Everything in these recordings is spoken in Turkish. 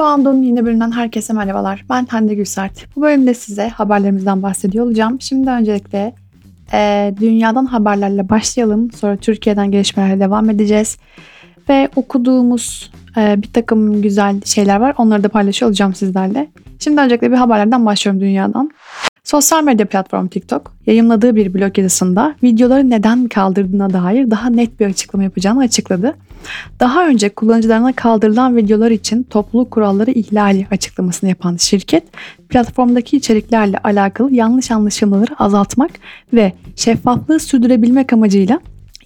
Kuando'nun yeni bölümünden herkese merhabalar. Ben Hande Gülsert. Bu bölümde size haberlerimizden bahsediyor olacağım. Şimdi öncelikle e, dünyadan haberlerle başlayalım. Sonra Türkiye'den gelişmelerle devam edeceğiz. Ve okuduğumuz e, bir takım güzel şeyler var. Onları da paylaşıyor olacağım sizlerle. Şimdi öncelikle bir haberlerden başlıyorum dünyadan. Sosyal medya platformu TikTok yayınladığı bir blog yazısında videoları neden kaldırdığına dair daha net bir açıklama yapacağını açıkladı. Daha önce kullanıcılarına kaldırılan videolar için topluluk kuralları ihlali açıklamasını yapan şirket, platformdaki içeriklerle alakalı yanlış anlaşılmaları azaltmak ve şeffaflığı sürdürebilmek amacıyla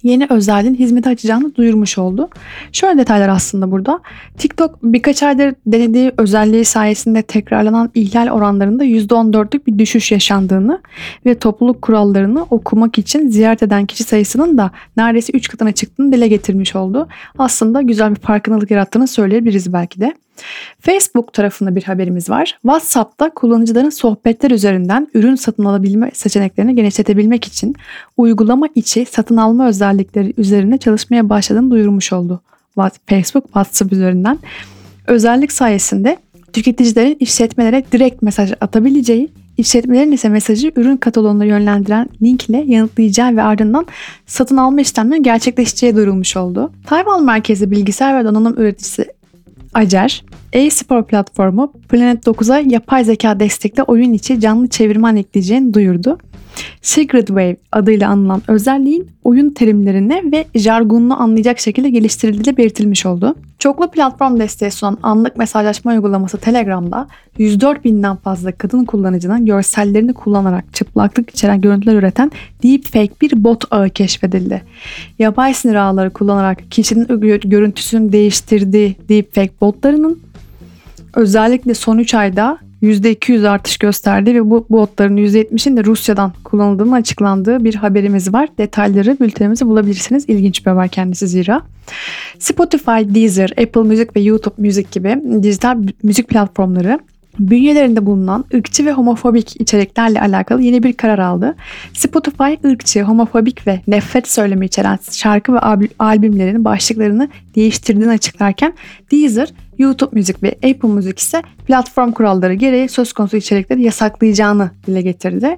yeni özelliğin hizmeti açacağını duyurmuş oldu. Şöyle detaylar aslında burada. TikTok birkaç aydır denediği özelliği sayesinde tekrarlanan ihlal oranlarında %14'lük bir düşüş yaşandığını ve topluluk kurallarını okumak için ziyaret eden kişi sayısının da neredeyse 3 katına çıktığını dile getirmiş oldu. Aslında güzel bir farkındalık yarattığını söyleyebiliriz belki de. Facebook tarafında bir haberimiz var. WhatsApp'ta kullanıcıların sohbetler üzerinden ürün satın alabilme seçeneklerini genişletebilmek için uygulama içi satın alma özellikleri üzerine çalışmaya başladığını duyurmuş oldu. Facebook WhatsApp üzerinden. Özellik sayesinde tüketicilerin işletmelere direkt mesaj atabileceği, işletmelerin ise mesajı ürün kataloğuna yönlendiren link ile yanıtlayacağı ve ardından satın alma işlemlerinin gerçekleşeceği duyurulmuş oldu. Tayvan merkezi bilgisayar ve donanım üreticisi Acer, e-spor platformu Planet 9'a yapay zeka destekli oyun içi canlı çevirmen ekleyeceğini duyurdu. Secret Wave adıyla anılan özelliğin oyun terimlerini ve jargonunu anlayacak şekilde geliştirildiği belirtilmiş oldu. Çoklu platform desteği sunan anlık mesajlaşma uygulaması Telegram'da 104 binden fazla kadın kullanıcının görsellerini kullanarak çıplaklık içeren görüntüler üreten deepfake bir bot ağı keşfedildi. Yapay sinir ağları kullanarak kişinin görüntüsünü değiştirdiği deepfake botlarının özellikle son 3 ayda %200 artış gösterdi ve bu botların %70'in de Rusya'dan kullanıldığını açıklandığı bir haberimiz var. Detayları bültenimizi bulabilirsiniz. İlginç bir haber kendisi zira. Spotify, Deezer, Apple Music ve YouTube Music gibi dijital müzik platformları bünyelerinde bulunan ırkçı ve homofobik içeriklerle alakalı yeni bir karar aldı. Spotify ırkçı, homofobik ve nefret söylemi içeren şarkı ve albümlerin başlıklarını değiştirdiğini açıklarken Deezer, YouTube Müzik ve Apple Müzik ise platform kuralları gereği söz konusu içerikleri yasaklayacağını dile getirdi.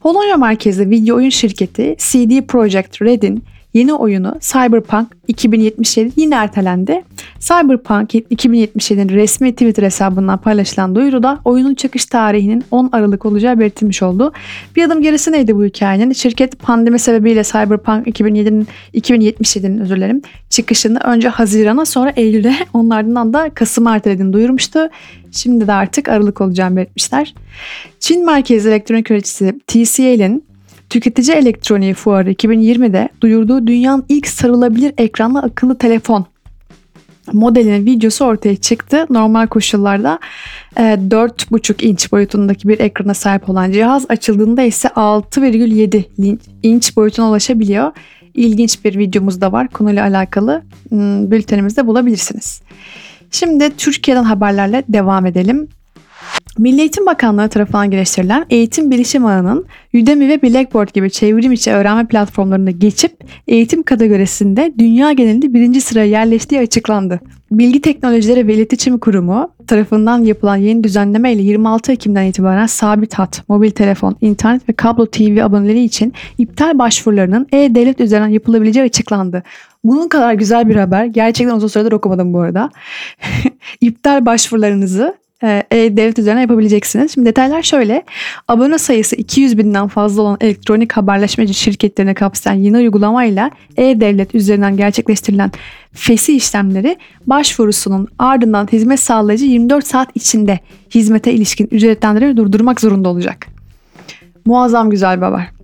Polonya merkezli video oyun şirketi CD Projekt Red'in yeni oyunu Cyberpunk 2077 yine ertelendi. Cyberpunk 2077'nin resmi Twitter hesabından paylaşılan duyuruda oyunun çıkış tarihinin 10 Aralık olacağı belirtilmiş oldu. Bir adım gerisi neydi bu hikayenin? Şirket pandemi sebebiyle Cyberpunk 2007'nin 2077'nin özür dilerim çıkışını önce Haziran'a sonra Eylül'e onlardan da Kasım'a ertelediğini duyurmuştu. Şimdi de artık Aralık olacağını belirtmişler. Çin merkezli elektronik üreticisi TCL'in Tüketici Elektroniği Fuarı 2020'de duyurduğu dünyanın ilk sarılabilir ekranlı akıllı telefon modelinin videosu ortaya çıktı. Normal koşullarda 4,5 e, inç boyutundaki bir ekrana sahip olan cihaz açıldığında ise 6,7 inç boyutuna ulaşabiliyor. İlginç bir videomuz da var konuyla alakalı hmm, bültenimizde bulabilirsiniz. Şimdi Türkiye'den haberlerle devam edelim. Milli Eğitim Bakanlığı tarafından geliştirilen eğitim bilişim ağının Udemy ve Blackboard gibi çevrim içi öğrenme platformlarına geçip eğitim kategorisinde dünya genelinde birinci sıraya yerleştiği açıklandı. Bilgi Teknolojileri ve İletişim Kurumu tarafından yapılan yeni düzenleme ile 26 Ekim'den itibaren sabit hat, mobil telefon, internet ve kablo TV aboneleri için iptal başvurularının e-devlet üzerinden yapılabileceği açıklandı. Bunun kadar güzel bir haber gerçekten uzun süredir okumadım bu arada. İptal başvurularınızı e-devlet üzerine yapabileceksiniz. Şimdi detaylar şöyle. Abone sayısı 200 binden fazla olan elektronik haberleşmeci şirketlerine kapsayan yeni uygulamayla e-devlet üzerinden gerçekleştirilen fesi işlemleri başvurusunun ardından hizmet sağlayıcı 24 saat içinde hizmete ilişkin ücretlendirmeyi durdurmak zorunda olacak. Muazzam güzel bir haber.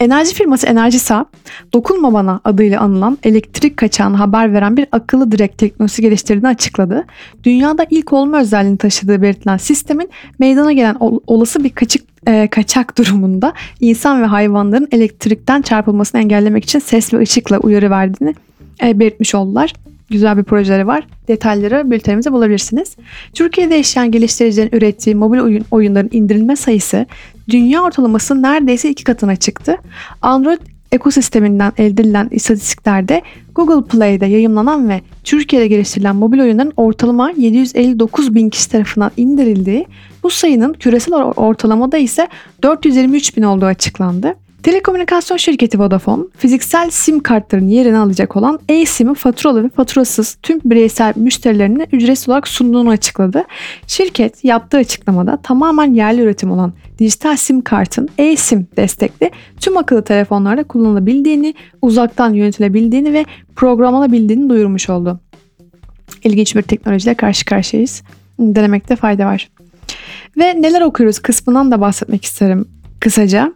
Enerji firması Enerjisa, Dokunma Bana adıyla anılan elektrik kaçağını haber veren bir akıllı direk teknolojisi geliştirdiğini açıkladı. Dünyada ilk olma özelliğini taşıdığı belirtilen sistemin meydana gelen olası bir kaçık e, kaçak durumunda insan ve hayvanların elektrikten çarpılmasını engellemek için ses ve ışıkla uyarı verdiğini e, belirtmiş oldular güzel bir projeleri var. Detayları bültenimizde bulabilirsiniz. Türkiye'de yaşayan geliştiricilerin ürettiği mobil oyun, oyunların indirilme sayısı dünya ortalaması neredeyse iki katına çıktı. Android ekosisteminden elde edilen istatistiklerde Google Play'de yayınlanan ve Türkiye'de geliştirilen mobil oyunların ortalama 759 bin kişi tarafından indirildiği, bu sayının küresel ortalamada ise 423 bin olduğu açıklandı. Telekomünikasyon şirketi Vodafone, fiziksel sim kartlarının yerini alacak olan e-sim'i faturalı ve faturasız tüm bireysel müşterilerine ücretsiz olarak sunduğunu açıkladı. Şirket yaptığı açıklamada tamamen yerli üretim olan dijital sim kartın e-sim destekli tüm akıllı telefonlarda kullanılabildiğini, uzaktan yönetilebildiğini ve programlanabildiğini duyurmuş oldu. İlginç bir teknolojiyle karşı karşıyayız. Denemekte fayda var. Ve neler okuyoruz kısmından da bahsetmek isterim kısaca.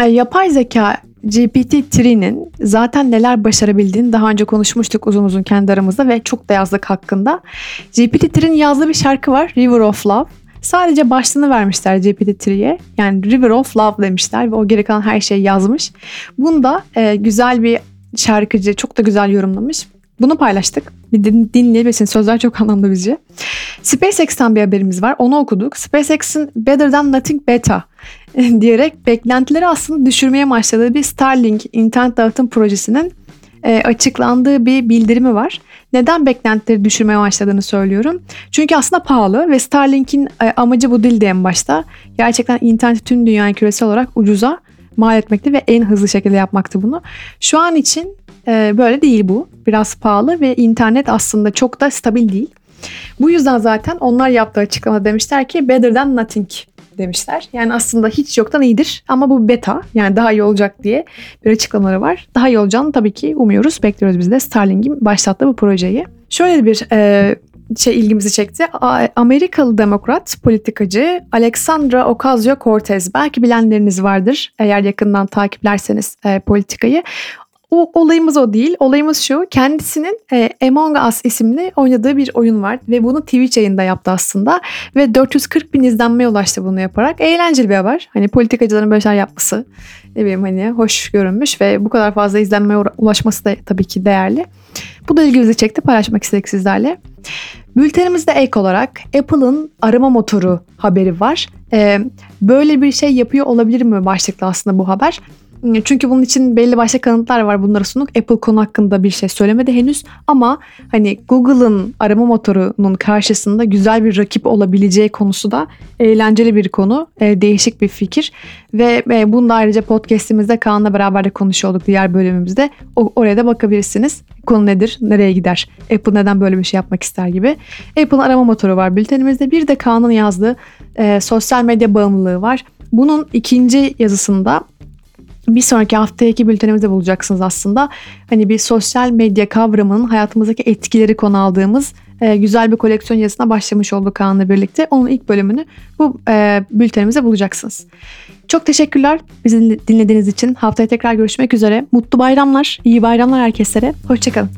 E, yapay zeka GPT-3'nin zaten neler başarabildiğini daha önce konuşmuştuk uzun uzun kendi aramızda ve çok da yazdık hakkında. GPT-3'nin yazdığı bir şarkı var River of Love. Sadece başlığını vermişler GPT-3'ye. Yani River of Love demişler ve o geri kalan her şeyi yazmış. Bunda e, güzel bir şarkıcı çok da güzel yorumlamış. Bunu paylaştık. Bir din. Sözler çok anlamlı bizce. SpaceX'ten bir haberimiz var. Onu okuduk. SpaceX'in Better Than Nothing Beta diyerek beklentileri aslında düşürmeye başladığı bir Starlink internet dağıtım projesinin e, açıklandığı bir bildirimi var. Neden beklentileri düşürmeye başladığını söylüyorum. Çünkü aslında pahalı ve Starlink'in e, amacı bu değildi en başta. Gerçekten internet tüm dünyayı küresel olarak ucuza mal etmekti ve en hızlı şekilde yapmaktı bunu. Şu an için e, böyle değil bu. Biraz pahalı ve internet aslında çok da stabil değil. Bu yüzden zaten onlar yaptığı açıklamada demişler ki better than nothing demişler. Yani aslında hiç yoktan iyidir ama bu beta yani daha iyi olacak diye bir açıklamaları var. Daha iyi olacağını tabii ki umuyoruz, bekliyoruz biz de Starlink'in başlattığı bu projeyi. Şöyle bir e, şey ilgimizi çekti. Amerikalı demokrat politikacı Alexandra Ocasio-Cortez belki bilenleriniz vardır eğer yakından takiplerseniz e, politikayı. O olayımız o değil. Olayımız şu. Kendisinin e, Among Us isimli oynadığı bir oyun var ve bunu Twitch yayında yaptı aslında ve 440 bin izlenmeye ulaştı bunu yaparak. Eğlenceli bir haber. Hani politikacıların böyle şeyler yapması ne bileyim hani hoş görünmüş ve bu kadar fazla izlenmeye ulaşması da tabii ki değerli. Bu da ilgimizi çekti. Paylaşmak istedik sizlerle. Bültenimizde ek olarak Apple'ın arama motoru haberi var. Ee, böyle bir şey yapıyor olabilir mi başlıklı aslında bu haber. Çünkü bunun için belli başlı kanıtlar var bunlara sunuk. Apple konu hakkında bir şey söylemedi henüz ama hani Google'ın arama motorunun karşısında güzel bir rakip olabileceği konusu da eğlenceli bir konu. E, değişik bir fikir ve e, bunu da ayrıca podcast'imizde Kaan'la beraber de konuşuyorduk diğer bölümümüzde. Oraya da bakabilirsiniz. Konu nedir? Nereye gider? Apple neden böyle bir şey yapmak ister gibi. Apple'ın arama motoru var bültenimizde. Bir de Kaan'ın yazdığı e, sosyal medya bağımlılığı var. Bunun ikinci yazısında bir sonraki haftaki bültenimizde bulacaksınız aslında. Hani bir sosyal medya kavramının hayatımızdaki etkileri konu aldığımız e, güzel bir koleksiyon yazısına başlamış olduk Kaan'la birlikte. Onun ilk bölümünü bu e, bültenimizde bulacaksınız. Çok teşekkürler bizi dinlediğiniz için. Haftaya tekrar görüşmek üzere. Mutlu bayramlar, iyi bayramlar herkeslere. Hoşçakalın.